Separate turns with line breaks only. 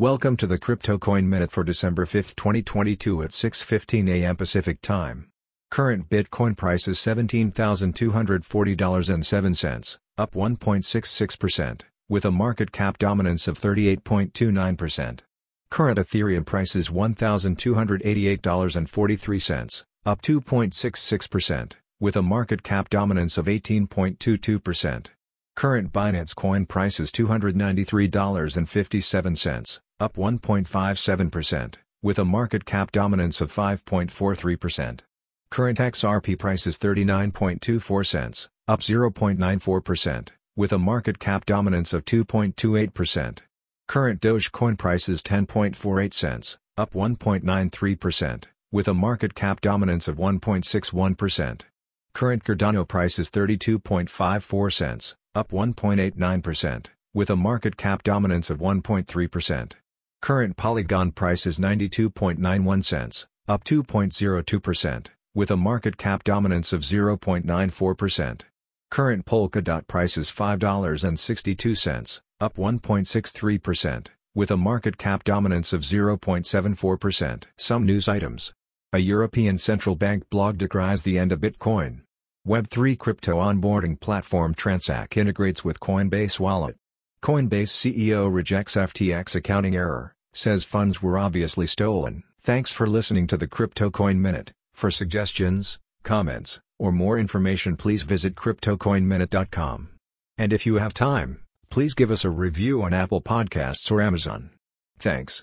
Welcome to the Crypto Coin Minute for December 5, 2022 at 6:15 a.m. Pacific Time. Current Bitcoin price is $17,240.07, up 1.66%, with a market cap dominance of 38.29%. Current Ethereum price is $1,288.43, up 2.66%, with a market cap dominance of 18.22%. Current Binance Coin price is $293.57, up 1.57%, with a market cap dominance of 5.43%. Current XRP price is 39.24 cents, up 0.94%, with a market cap dominance of 2.28%. Current Dogecoin price is 10.48 cents, up 1.93%, with a market cap dominance of 1.61%. Current Cardano price is 32.54 cents, up 1.89%, with a market cap dominance of 1.3%. Current Polygon price is 92.91 cents, up 2.02%, with a market cap dominance of 0.94%. Current Polkadot price is $5.62, up 1.63%, with a market cap dominance of 0.74%. Some news items. A European central bank blog decries the end of Bitcoin. Web3 crypto onboarding platform Transak integrates with Coinbase Wallet. Coinbase CEO rejects FTX accounting error, says funds were obviously stolen. Thanks for listening to the Crypto Coin Minute. For suggestions, comments, or more information please visit CryptoCoinMinute.com. And if you have time, please give us a review on Apple Podcasts or Amazon. Thanks.